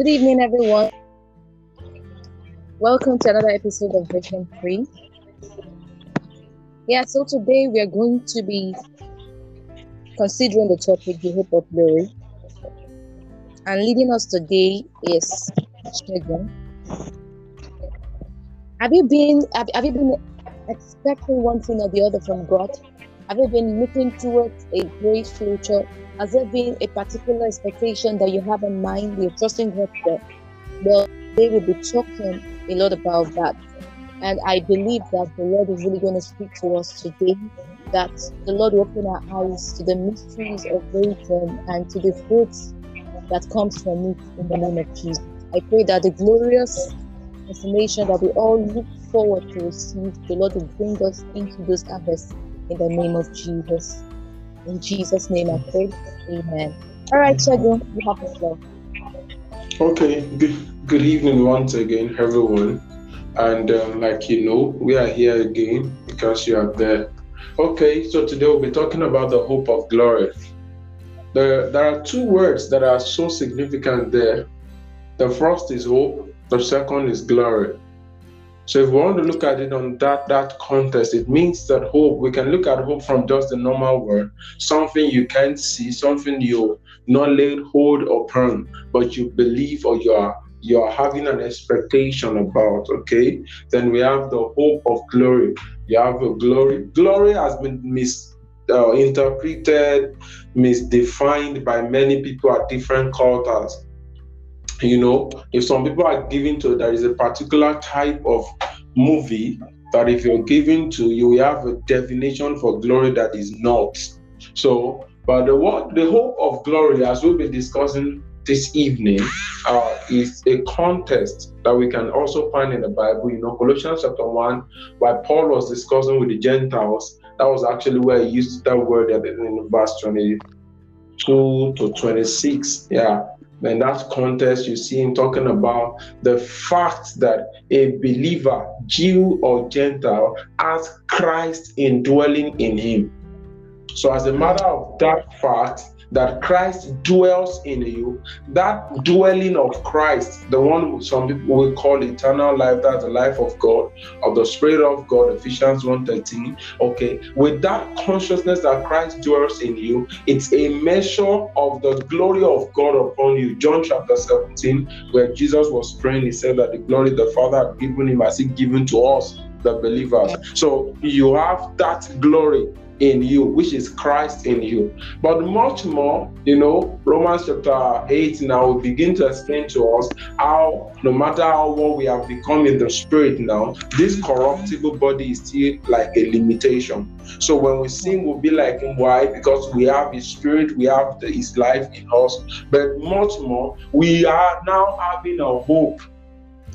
Good evening, everyone. Welcome to another episode of Vision Free. Yeah, so today we are going to be considering the topic the hope of glory. And leading us today is Shegun. Have you been have, have you been expecting one thing or the other from God? Have you been looking towards a great future? Has there been a particular expectation that you have in mind you're trusting God for? Well, they will be talking a lot about that. And I believe that the Lord is really going to speak to us today, that the Lord will open our eyes to the mysteries of waiting and to the fruits that comes from it in the name of Jesus. I pray that the glorious information that we all look forward to receive, the Lord will bring us into those harvests in the name of Jesus. In Jesus' name I pray. Amen. All right, Shegun, you have the floor. Okay, good, good evening once again, everyone. And uh, like you know, we are here again because you are there. Okay, so today we'll be talking about the hope of glory. There, there are two words that are so significant there. The first is hope, the second is glory. So if we want to look at it on that that context, it means that hope, we can look at hope from just the normal word, something you can't see, something you not laid hold upon, but you believe or you are you are having an expectation about, okay? Then we have the hope of glory. You have a glory. Glory has been misinterpreted, uh, misdefined by many people at different quarters. You know, if some people are given to, there is a particular type of movie that if you're given to, you have a definition for glory that is not. So, but the what the hope of glory, as we'll be discussing this evening uh, is a contest that we can also find in the Bible. You know, Colossians chapter 1, where Paul was discussing with the Gentiles, that was actually where he used that word in verse 22 to 26. Yeah. In that context, you see him talking about the fact that a believer, Jew or Gentile, has Christ indwelling in him. So, as a matter of that fact, that Christ dwells in you, that dwelling of Christ, the one some people will call eternal life, that's the life of God, of the Spirit of God, Ephesians 1:13. Okay, with that consciousness that Christ dwells in you, it's a measure of the glory of God upon you. John chapter 17, where Jesus was praying, he said that the glory the Father had given him as he given to us, the believers. So you have that glory in you, which is Christ in you. But much more, you know, Romans chapter 8 now will begin to explain to us how, no matter how what we have become in the spirit now, this corruptible body is still like a limitation. So when we sin, we'll be like. Why? Because we have his spirit, we have his life in us. But much more, we are now having a hope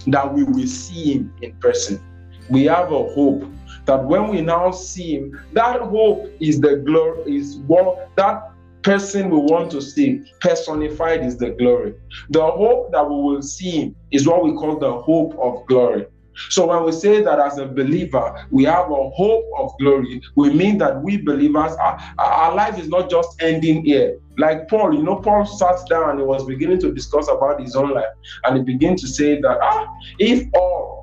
that we will see him in person. We have a hope that when we now see him, that hope is the glory, is what that person we want to see personified is the glory. The hope that we will see him is what we call the hope of glory. So when we say that as a believer, we have a hope of glory, we mean that we believers, are, our life is not just ending here. Like Paul, you know, Paul sat down and he was beginning to discuss about his own life. And he began to say that, ah, if all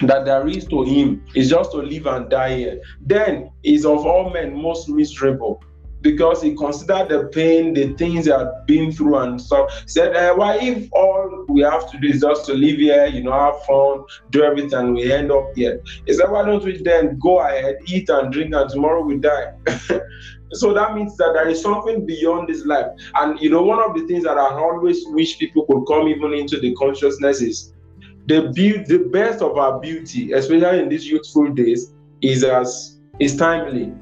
that there is to him is just to live and die here. Then is of all men most miserable because he considered the pain, the things he had been through and so said, eh, why if all we have to do is just to live here, you know, have fun, do everything, we end up here. He said, why don't we then go ahead, eat and drink, and tomorrow we die? so that means that there is something beyond this life. And you know, one of the things that I always wish people could come even into the consciousness is the beauty, the best of our beauty, especially in these youthful days, is as is timely.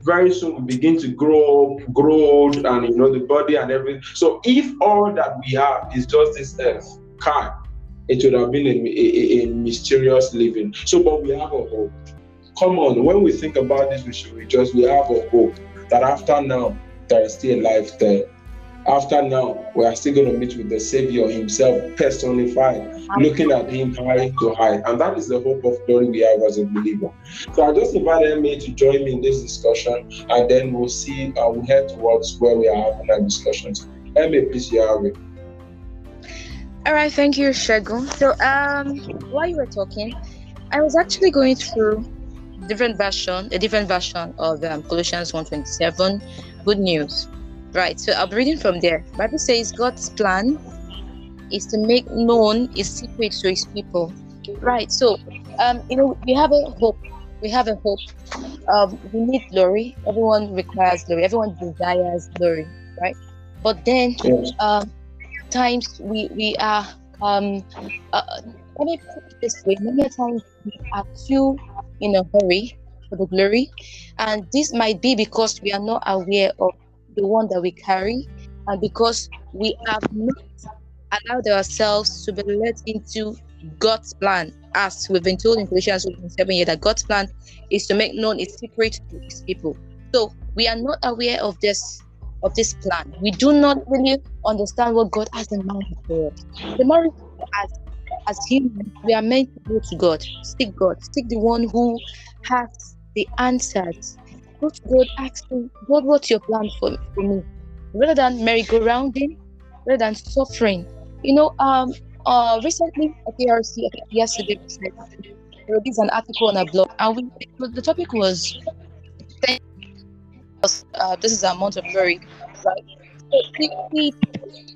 Very soon we begin to grow up, grow old, and you know the body and everything. So if all that we have is just this earth, car, it would have been a, a, a mysterious living. So, but we have a hope. Come on, when we think about this, we should rejoice. We have a hope that after now there is still life there after now, we are still going to meet with the Savior Himself, personified, looking at Him high to high. And that is the hope of glory we have as a believer. So I just invite Emma to join me in this discussion, and then we'll see, uh, we'll head towards where we are having our discussions. Emma, please, you have it. All right, thank you, Shegun. So, um, while you were talking, I was actually going through different version, a different version of um, Colossians 1:27. Good news, right? So I'll be reading from there. Bible says God's plan is to make known His secret to His people, right? So, um, you know, we have a hope. We have a hope. Um, we need glory. Everyone requires glory. Everyone desires glory, right? But then, Yes. um, times we we are um uh, let me put it this way many times we are too in a hurry for the glory and this might be because we are not aware of the one that we carry and because we have not allowed ourselves to be led into God's plan as we've been told in Colossians 7 year that God's plan is to make known its secret to his people so we are not aware of this of this plan. We do not really understand what God has in mind for us. The more as as humans, we are meant to go to God, seek God, seek the one who has the answers. Go to God, ask him, God, what's your plan for, for me? Rather than merry-go-rounding, rather than suffering. You know, um, uh, recently at PRC, yesterday, there was an article on a blog, and we the topic was uh, this is a month of worry, right? So we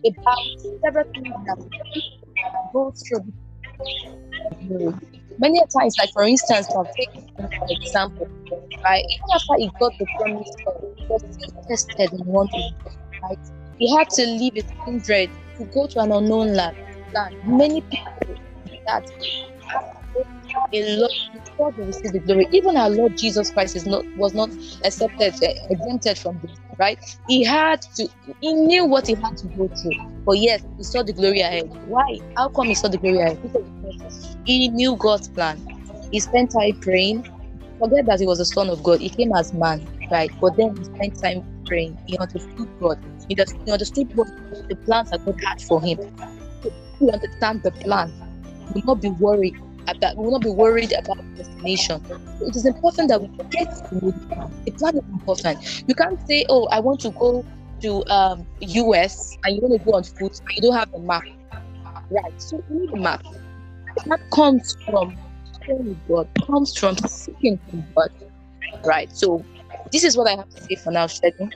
about several things that go through. Many times, like for instance, I'll take an example, right? Even after he got the promise, he was still tested one thing, right? He had to leave his kindred to go to an unknown land. land. Many people that a lot before they receive the glory. Even our Lord Jesus Christ is not was not accepted, uh, exempted from this, right? He had to, he knew what he had to go through, but yes, he saw the glory ahead. Why? How come he saw the glory ahead? Because he knew God's plan. He spent time praying. Forget that he was a son of God. He came as man, right? But then he spent time praying. He understood God. He understood, he understood what the plans that God had for him. He understand the plan. He will not be worried about we will not be worried about the destination. It is important that we get to the plan. The plan is important. You can't say, "Oh, I want to go to um, US," and you want to go on foot, and you don't have a map, right? So you need a map. That comes from God. Comes from seeking from God, right? So this is what I have to say for now, Shegun.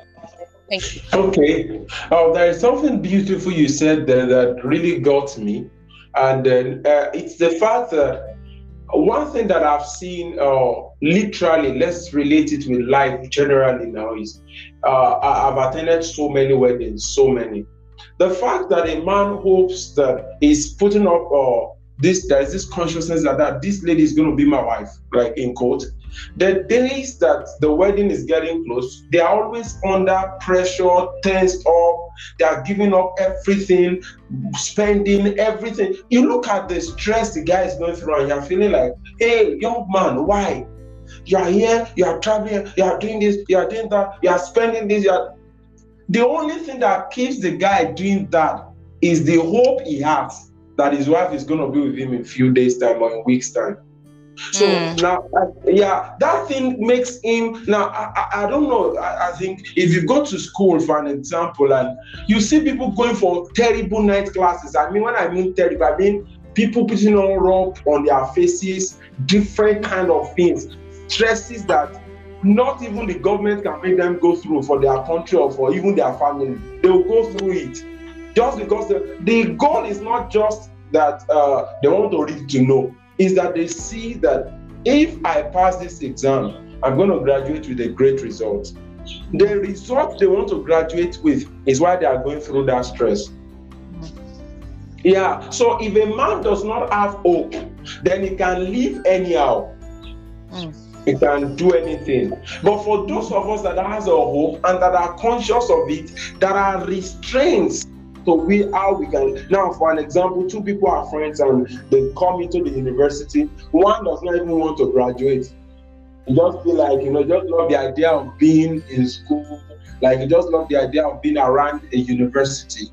Thank you. Okay. Oh, there is something beautiful you said there that really got me. And uh, it's the fact that one thing that I've seen, uh, literally, let's relate it with life generally now, is uh, I've attended so many weddings, so many. The fact that a man hopes that he's putting up uh, this, there's this consciousness that, that this lady is going to be my wife, like in quote. The days that the wedding is getting close, they are always under pressure, tensed up, they are giving up everything, spending everything. You look at the stress the guy is going through, and you're feeling like, hey, young man, why? You are here, you are traveling, you are doing this, you are doing that, you are spending this, you are the only thing that keeps the guy doing that is the hope he has that his wife is going to be with him in a few days' time or in weeks' time. So Mm. now, uh, yeah, that thing makes him. Now, I, I, I don't know. I, I think if you go to school, for an example, and you see people going for terrible night classes. I mean, when I mean terrible, I mean people putting on rope on their faces, different kind of things, stresses that not even the government can make them go through for their country or for even their family. They will go through it just because the, the goal is not just that uh, they want to read to know, is that they see that if I pass this exam, I'm going to graduate with a great result. The result they want to graduate with is why they are going through that stress. Yeah, so if a man does not have hope, then he can live anyhow. Mm. He can do anything. But for those of us that has a hope and that are conscious of it, that are restraints to we how we can now for an example, two people are friends and they come into the university. One does not even want to graduate. You just feel like you know, just love the idea of being in school, like you just love the idea of being around a university.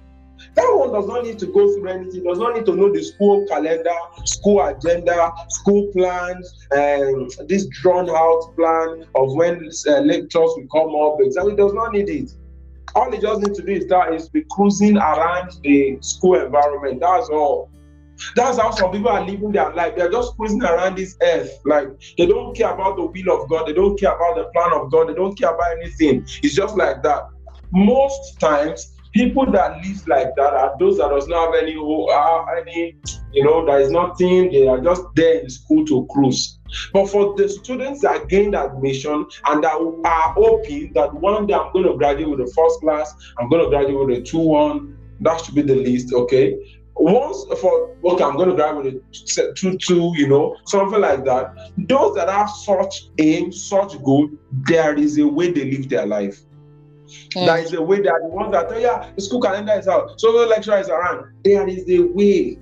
That one does not need to go through anything, does not need to know the school calendar, school agenda, school plans, and this drawn out plan of when uh, lectures will come up. Exactly, does not need it. All he just need to do is that is be cruising around the school environment. That's all. That's how some people are living their life. They're just cruising around this earth. Like they don't care about the will of God. They don't care about the plan of God. They don't care about anything. It's just like that. Most times, people that live like that are those that does not have any uh, any you know there is nothing they are just there in school to cruise. But for the students that gained admission and that are hoping that one day i'm going to graduate with the first class i'm going to graduate with a 2-1 that should be the least okay? Once for okay i'm going to graduate with a 2-2 you know something like that. Those that have such aim such goal there is a way they live their life Mm. There is a way that the ones that tell yeah, the school calendar is out, so the lecturer is around. There is a way.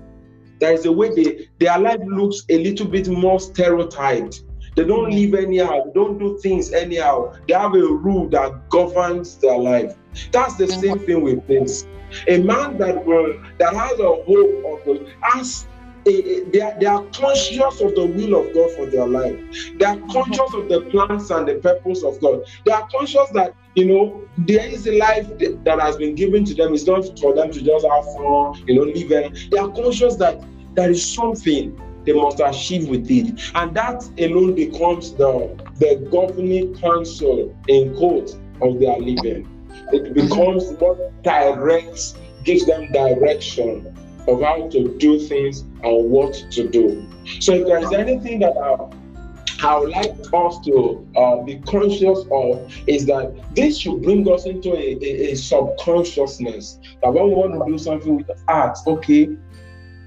There is a way they, their life looks a little bit more stereotyped. They don't hmm. live anyhow, they don't do things anyhow. They have a rule that governs their life. That's the same thing with this. A man that will that has a hope of the has Eh, eh, they, are, they are conscious of the will of God for their life. They are uh-huh. conscious of the plans and the purpose of God. They are conscious that, you know, there is a life that has been given to them. It's not for them to just have fun, you know, live. They are conscious that there is something they must achieve with it. And that alone becomes the, the governing council in quote of their living. It becomes what directs, gives them direction of how to do things and what to do. So if there is anything that I, I would like us to uh, be conscious of is that this should bring us into a, a, a subconsciousness that when we want to do something with art, okay,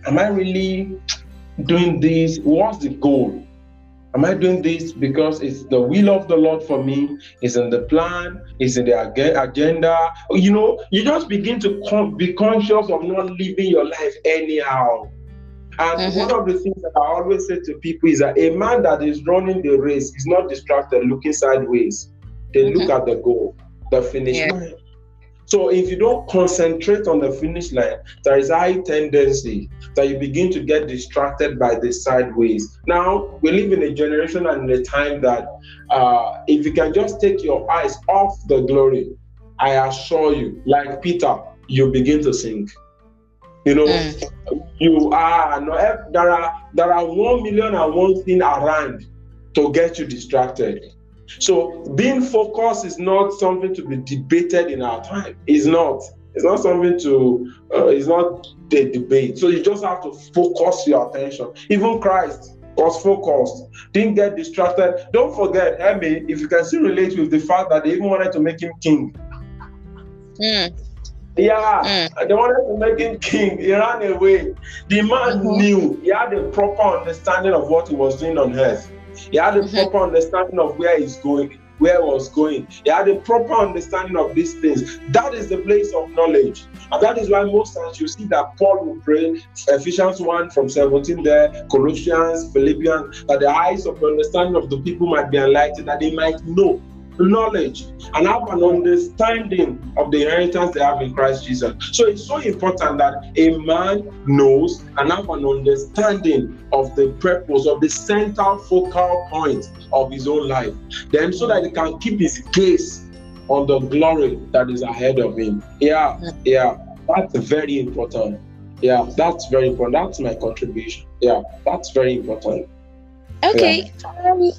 am I really doing this? What's the goal? Am I doing this because it's the will of the Lord for me? Is in the plan, Is in the agenda. You know, you just begin to be conscious of not living your life anyhow. And mm-hmm. one of the things that I always say to people is that a man that is running the race is not distracted looking sideways. They mm-hmm. look at the goal, the finish yeah. line. So if you don't concentrate on the finish line, there is a high tendency that you begin to get distracted by the sideways. Now we live in a generation and a time that uh, if you can just take your eyes off the glory, I assure you, like Peter, you begin to sink. You know, mm. you are there are there are one million and one thing around to get you distracted. So being focused is not something to be debated in our time. It's not. It's not something to. Uh, it's not the debate. So you just have to focus your attention. Even Christ was focused, didn't get distracted. Don't forget, Emmy, if you can still relate with the fact that they even wanted to make him king. Mm. Yeah, mm. they wanted to make him king. He ran away. The man mm-hmm. knew he had a proper understanding of what he was doing on earth. He had a mm-hmm. proper understanding of where he's going, where he was going. He had a proper understanding of these things. That is the place of knowledge. And that is why most times you see that Paul will pray, Ephesians 1 from 17 there, Colossians, Philippians, that the eyes of the understanding of the people might be enlightened, that they might know knowledge and have an understanding of the inheritance they have in Christ Jesus. So it's so important that a man knows and have an understanding of the purpose of the central focal point of his own life. Then so that he can keep his gaze on the glory that is ahead of him. Yeah, yeah. That's very important. Yeah, that's very important. That's my contribution. Yeah, that's very important. Okay. Yeah. Um,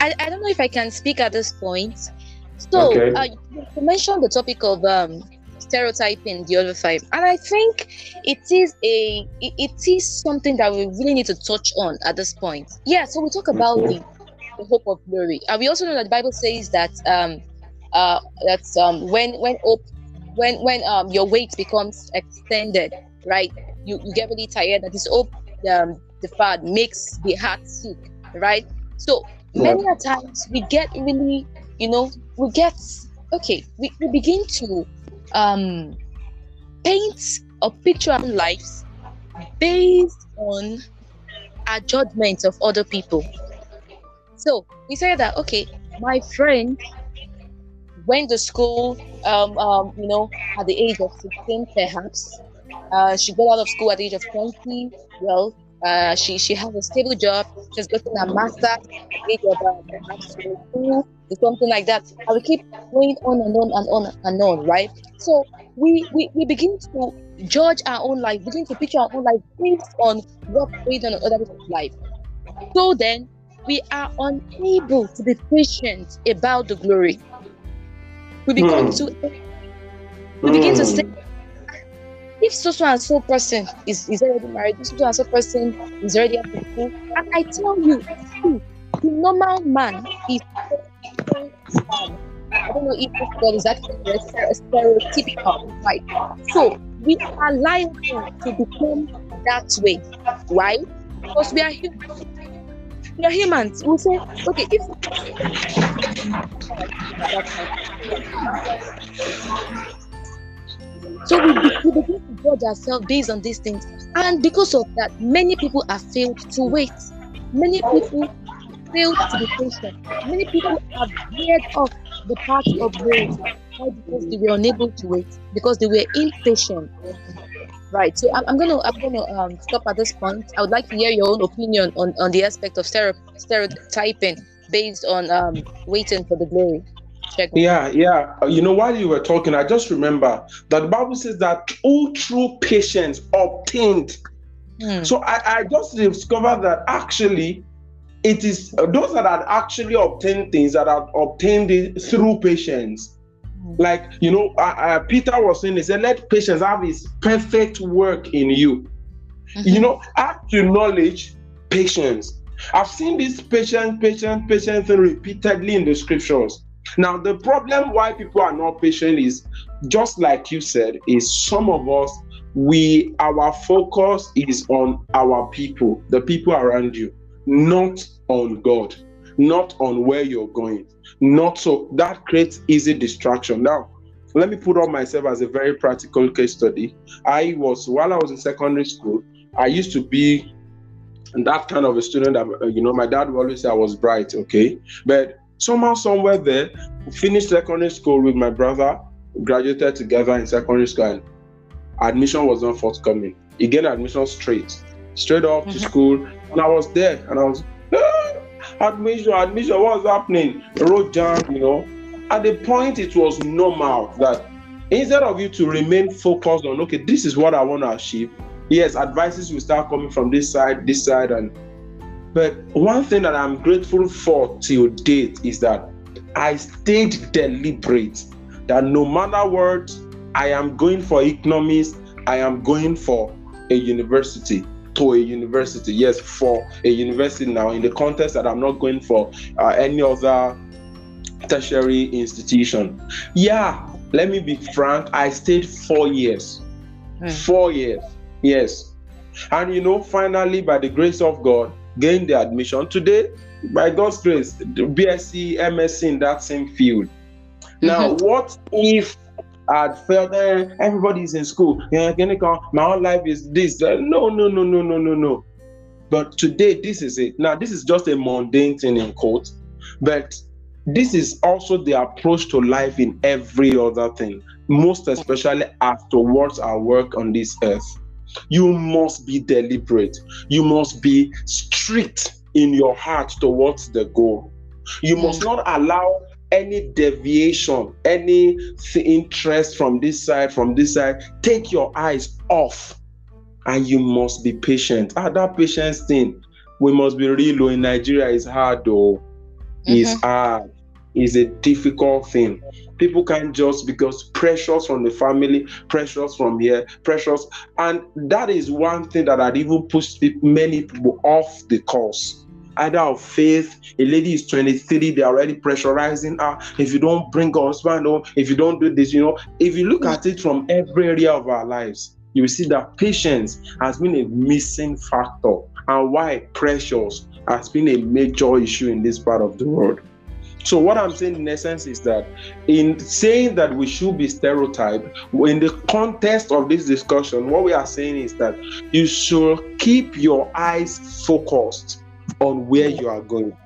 I, I don't know if I can speak at this point. So okay. uh, you mentioned the topic of um, stereotyping the other five, and I think it is a it, it is something that we really need to touch on at this point. Yeah. So we talk about the, the hope of glory, and we also know that the Bible says that um uh that um when when hope when when um your weight becomes extended, right? You, you get really tired. That this hope the um deferred makes the heart sick, right? So many a times we get really you know we get okay we, we begin to um paint a picture of lives based on our judgment of other people. So we say that okay my friend went to school um, um you know at the age of 16 perhaps. Uh, she got out of school at the age of 20 well uh, she she has a stable job. She's gotten a master's age of uh, perhaps 22 something like that. And we keep going on and on and on and on, right? So we, we, we begin to judge our own life, begin to picture our own life based on what going on in other people's life. So then we are unable to be patient about the glory. We begin mm. to we begin mm. to say if so so and so person is, is already married, this so and so person is already a people, and I tell you, the normal man is I don't know if this word is actually a stereotypical, right? So we are liable to become that way. Why? Because we are humans. We are humans. We say, okay, if so we, we begin to judge ourselves based on these things, and because of that, many people have failed to wait. Many people failed to be patient. Many people have veered off the path of grace because they were unable to wait, because they were impatient. Right. So I'm, I'm gonna I'm gonna um, stop at this point. I would like to hear your own opinion on, on the aspect of stereotyping based on um, waiting for the glory. Check yeah, yeah. You know, while you were talking, I just remember that the Bible says that all true patience obtained. Hmm. So I, I just discovered that actually it is those that are actually obtained things that are obtained it through patience. Hmm. Like you know, uh, uh, Peter was saying, he said, "Let patience have His perfect work in you." Mm-hmm. You know, add to knowledge patience. I've seen this patience, patience, patience repeatedly in the scriptures. Now, the problem why people are not patient is just like you said, is some of us we our focus is on our people, the people around you not on God, not on where you're going. Not so that creates easy distraction. Now, let me put on myself as a very practical case study. I was while I was in secondary school, I used to be that kind of a student that you know my dad would always say I was bright, okay? But somehow, somewhere there, finished secondary school with my brother, graduated together in secondary school, and admission was not forthcoming. He get admission straight, straight off mm-hmm. to school, and I was there and I was, ah, admission, admission, what's happening? Road jam, you know. At the point, it was normal that instead of you to remain focused on, okay, this is what I want to achieve, yes, advices will start coming from this side, this side, and but one thing that I'm grateful for till date is that I stayed deliberate that no matter what I am going for economics, I am going for a university to a university. Yes, for a university now, in the context that I'm not going for uh, any other tertiary institution. Yeah, let me be frank, I stayed four years. Mm. Four years, yes. And you know, finally, by the grace of God, gained the admission. Today, by God's grace, the BSc, MSc in that same field. Now, mm-hmm. what if I felt that everybody's in school. Yeah, my whole life is this. No, no, no, no, no, no, no. But today, this is it. Now, this is just a mundane thing in quote, but this is also the approach to life in every other thing, most especially as towards our work on this earth. You must be deliberate, you must be strict in your heart towards the goal. You must not allow any deviation, any interest from this side, from this side, take your eyes off and you must be patient. Ah, that patience thing, we must be real. Though in Nigeria, is hard though. Mm-hmm. It's hard. It's a difficult thing. People can't just because pressures from the family, pressures from here, pressures, and that is one thing that had even pushed many people off the course either of faith. A lady is 23, they're already pressurizing her. If you don't bring a husband or if you don't do this, you know, if you look at it from every area of our lives, you will see that patience has been a missing factor and why pressures has been a major issue in this part of the world. So what I'm saying in essence is that in saying that we should be stereotyped, in the context of this discussion, what we are saying is that you should keep your eyes focused on where you are going.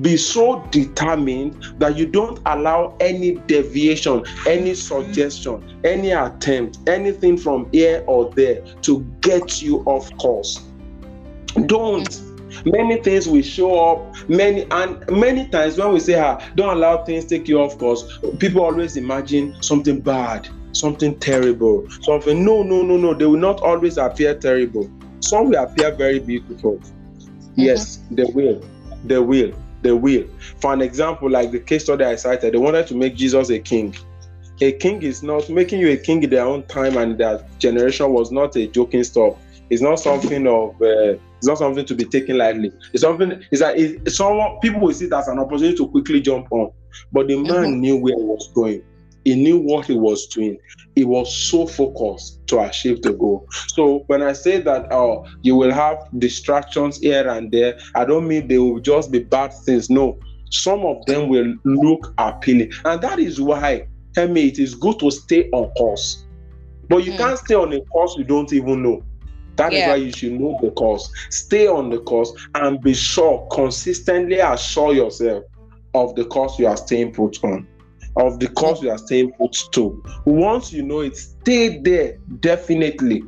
Be so determined that you don't allow any deviation, any suggestion, any attempt, anything from here or there to get you off course. Don't. Many things will show up. Many and many times when we say, ah, don't allow things take you off course, people always imagine something bad, something terrible, something. No, no, no, no. They will not always appear terrible. Some will appear very beautiful. Mm-hmm. Yes, they will. They will. They will. For an example, like the case study I cited, they wanted to make Jesus a king. A king is not making you a king in their own time and their generation was not a joking stuff. It's not something of uh, it's not something to be taken lightly. It's something. It's like it's someone people will see it as an opportunity to quickly jump on. But the man mm-hmm. knew where he was going. He knew what he was doing. He was so focused to achieve the goal. So when I say that oh, you will have distractions here and there, I don't mean they will just be bad things. No, some of them will look appealing, and that is why, tell me, it is good to stay on course. But you mm. can't stay on a course you don't even know. That yeah. is why you should know the course. Stay on the course and be sure, consistently assure yourself of the course you are staying put on, of the course you are staying put to. Once you know it, stay there definitely.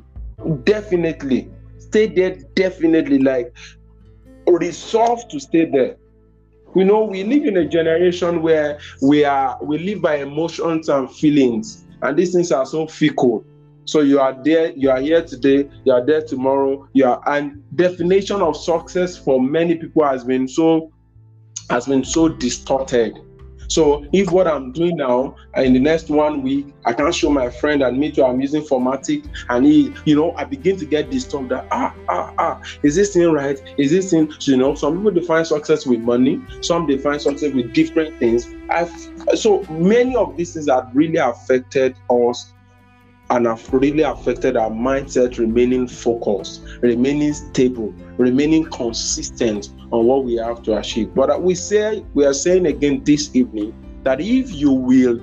Definitely. Stay there definitely. Like resolve to stay there. You know, we live in a generation where we are we live by emotions and feelings, and these things are so fickle so you are there, you are here today, you are there tomorrow. You are and definition of success for many people has been so has been so distorted. So if what I'm doing now in the next one week, I can't show my friend and me too, I'm using formatic and he, you know, I begin to get disturbed that ah ah ah, is this thing right? Is this thing, you know, some people define success with money, some define success with different things. I've so many of these things have really affected us and have really affected our mindset remaining focused, remaining stable, remaining consistent on what we have to achieve. But we say we are saying again this evening that if you will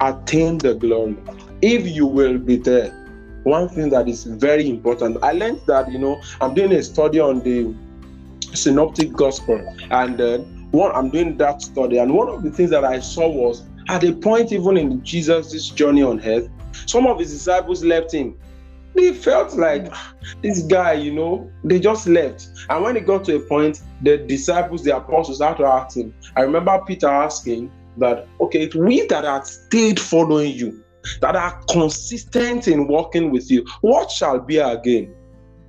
attain the glory, if you will be there, one thing that is very important. I learned that you know I'm doing a study on the synoptic gospel, and uh, one I'm doing that study, and one of the things that I saw was at a point even in Jesus' journey on earth, some of his disciples left him. They felt like this guy, you know, they just left. And when it got to a point, the disciples, the apostles, had to ask him. I remember Peter asking that, okay, it's we that have stayed following you, that are consistent in walking with you, what shall be our gain?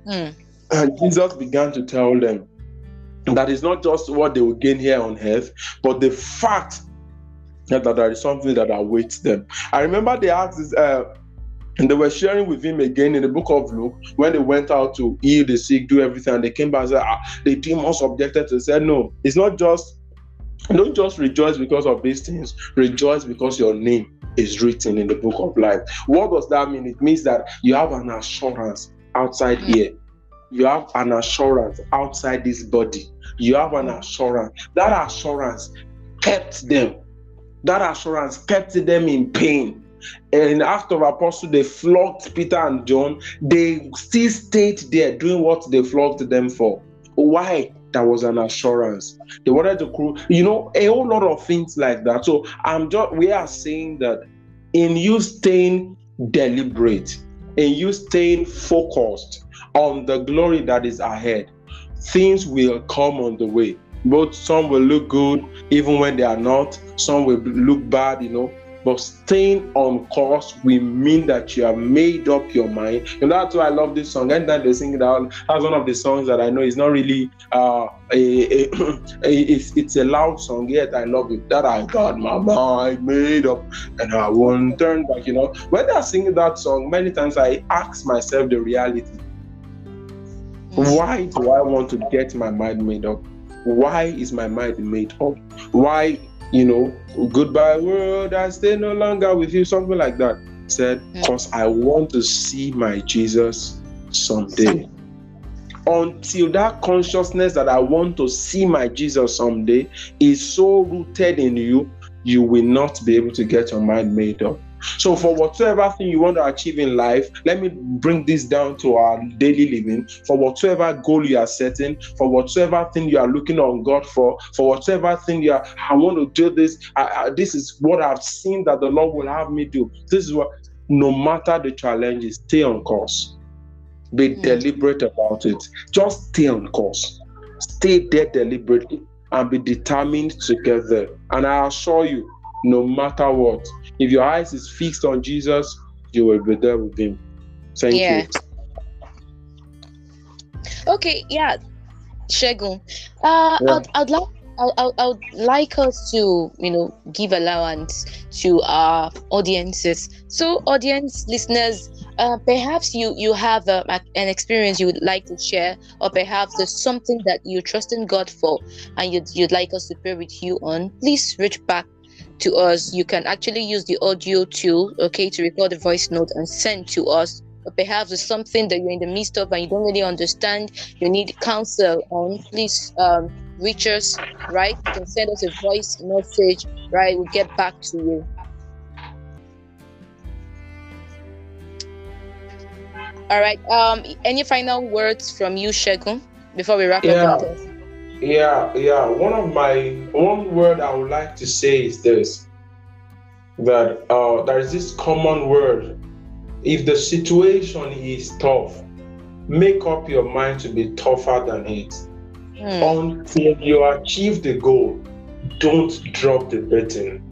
Mm. And Jesus began to tell them that it's not just what they will gain here on earth, but the fact that there is something that awaits them. I remember they asked this, uh, and they were sharing with him again in the book of Luke when they went out to heal the sick, do everything, and they came back and said, ah, the demons objected to said, No, it's not just don't just rejoice because of these things, rejoice because your name is written in the book of life. What does that mean? It means that you have an assurance outside mm-hmm. here. You have an assurance outside this body. You have an assurance. That assurance kept them that assurance kept them in pain. And after Apostle, they flogged Peter and John. They still stayed there doing what they flogged them for. Why? That was an assurance. They wanted to crew, you know, a whole lot of things like that. So I'm just we are saying that in you staying deliberate, in you staying focused on the glory that is ahead, things will come on the way. Both some will look good even when they are not, some will look bad, you know. But staying on course will mean that you have made up your mind. And that's why I love this song. And then they sing it out. That's one of the songs that I know is not really uh, a, a, a, it's, it's a loud song, yet I love it. That I got my mind made up and I won't turn back, you know. When I sing that song, many times I ask myself the reality. Why do I want to get my mind made up? Why is my mind made up? Why, you know, goodbye world, I stay no longer with you, something like that. Said, hmm. because I want to see my Jesus someday. Until that consciousness that I want to see my Jesus someday is so rooted in you, you will not be able to get your mind made up. So, for whatever thing you want to achieve in life, let me bring this down to our daily living. For whatever goal you are setting, for whatever thing you are looking on God for, for whatever thing you are, I want to do this. I, I, this is what I've seen that the Lord will have me do. This is what, no matter the challenges, stay on course. Be Mm. deliberate about it. Just stay on course. Stay there deliberately and be determined to get there. And I assure you, no matter what, if your eyes is fixed on Jesus, you will be there with him. Thank Yeah. you. Okay, yeah, Shegun. Uh, Yeah. I'd, I'd like. I, I, I would like us to, you know, give allowance to our audiences. So, audience listeners, uh, perhaps you you have a, an experience you would like to share, or perhaps there's something that you trust in God for, and you'd you'd like us to pray with you on. Please reach back to us. You can actually use the audio tool, okay, to record a voice note and send to us. But perhaps there's something that you're in the midst of and you don't really understand. You need counsel on. Please um, reach us, right? You can send us a voice message, right? We'll get back to you. All right. Um, any final words from you, Shegun, before we wrap Yeah. up? Yeah, yeah. One of my one word I would like to say is this that uh, there is this common word. If the situation is tough, make up your mind to be tougher than it. Hmm. Until you achieve the goal, don't drop the button.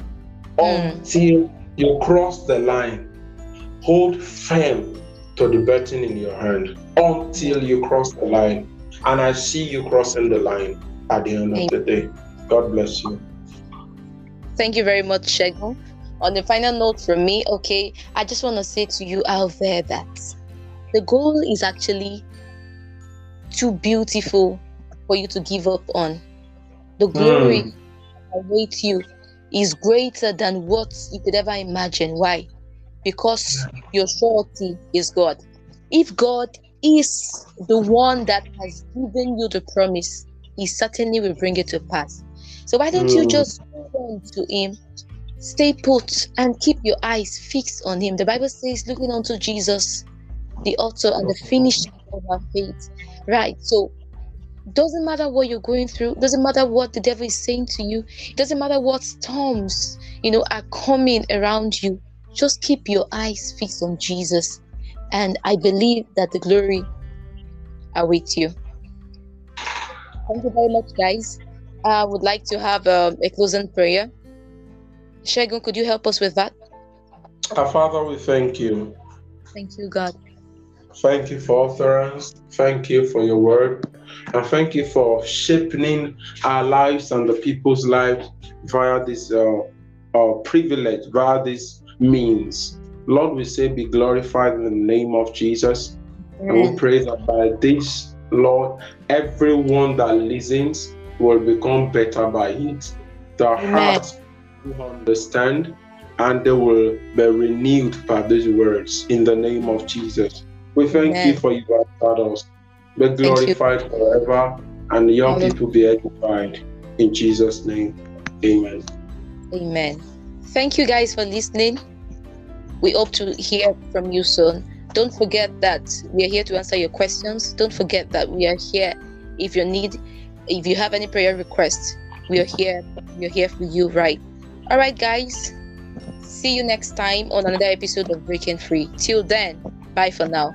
Mm. Until you cross the line, hold firm to the button in your hand until you cross the line. And I see you crossing the line at the end of the day. God bless you. Thank you very much, Shegun. On the final note from me, okay, I just want to say to you out there that the goal is actually too beautiful for you to give up on. The glory Mm. that awaits you is greater than what you could ever imagine. Why? Because your surety is God. If God is the one that has given you the promise, He certainly will bring it to pass. So why don't you Mm. just hold on to Him, stay put, and keep your eyes fixed on Him? The Bible says, looking unto Jesus, the author and the finisher of our faith. Right. So doesn't matter what you're going through, doesn't matter what the devil is saying to you, it doesn't matter what storms you know are coming around you. Just keep your eyes fixed on Jesus, and I believe that the glory awaits you. Thank you very much, guys. I would like to have um, a closing prayer. Shegun, could you help us with that? Our Father, we thank you. Thank you, God. Thank you for utterance. Thank you for your word. And thank you for shaping our lives and the people's lives via this uh, uh, privilege, via this means. Lord, we say, be glorified in the name of Jesus. And we pray that by this, Lord, everyone that listens will become better by it. Their Amen. hearts will understand and they will be renewed by these words in the name of Jesus. We thank Amen. you for you have taught us. Be glorified forever and your Hallelujah. people be edified. In Jesus' name, amen. Amen. Thank you guys for listening. We hope to hear from you soon. Don't forget that we are here to answer your questions. Don't forget that we are here if you need if you have any prayer requests, we are here. We're here for you, right? All right, guys. See you next time on another episode of Breaking Free. Till then, bye for now.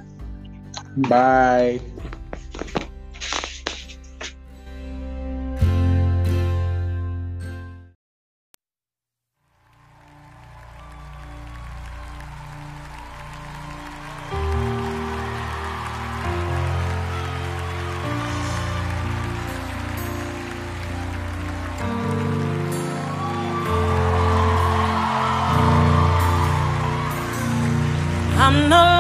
Bye. I'm no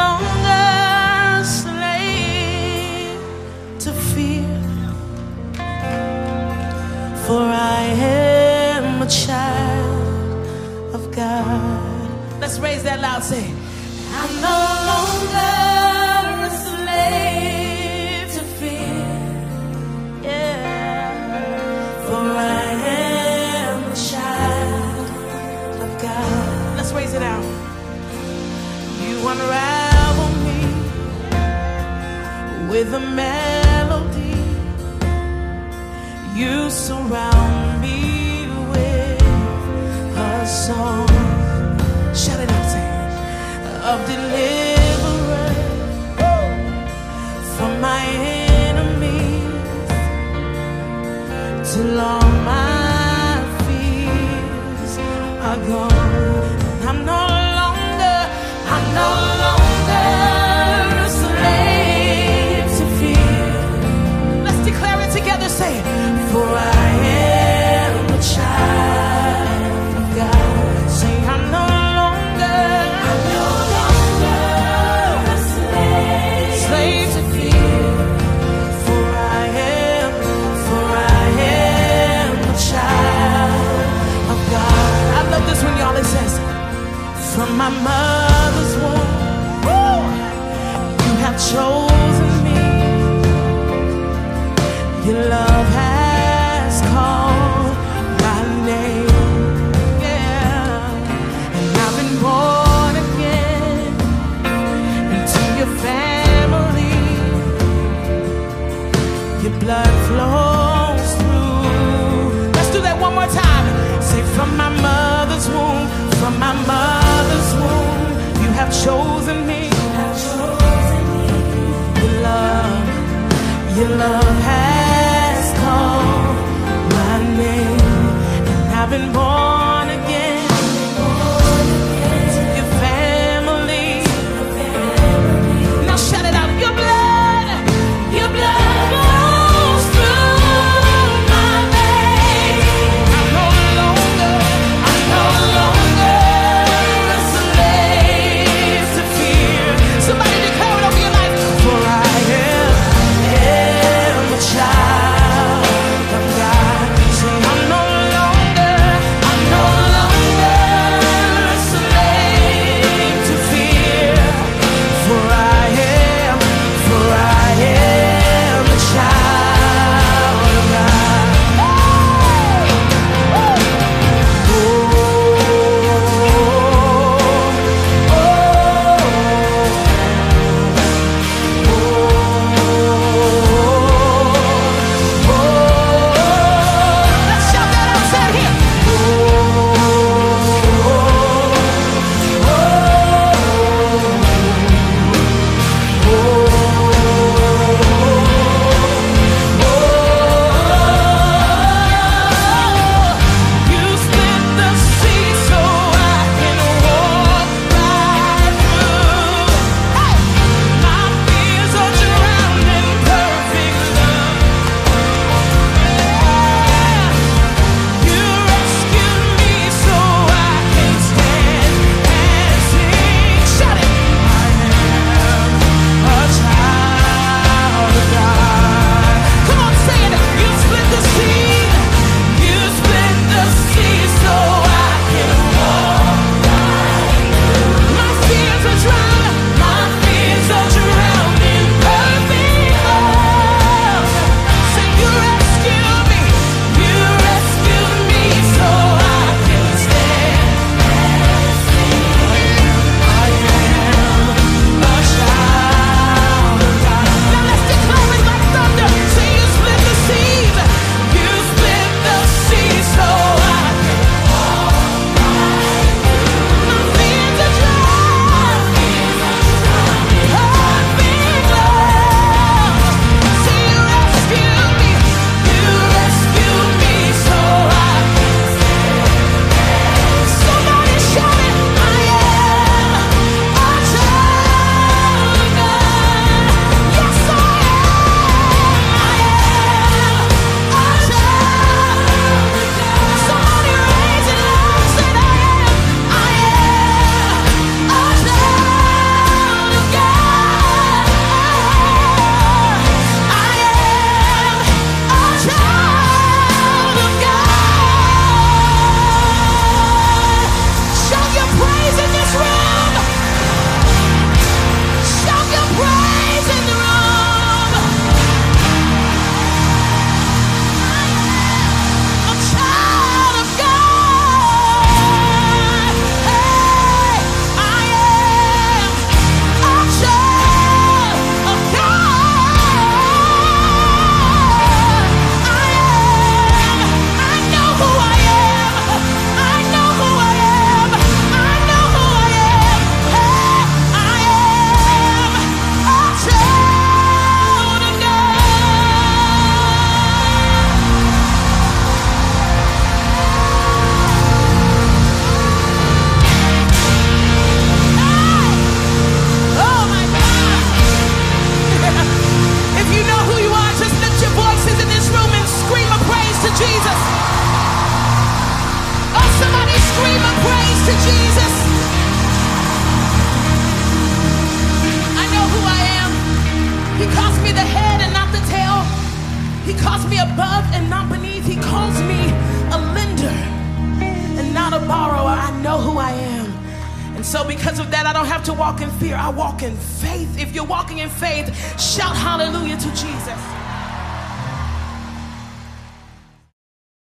and I've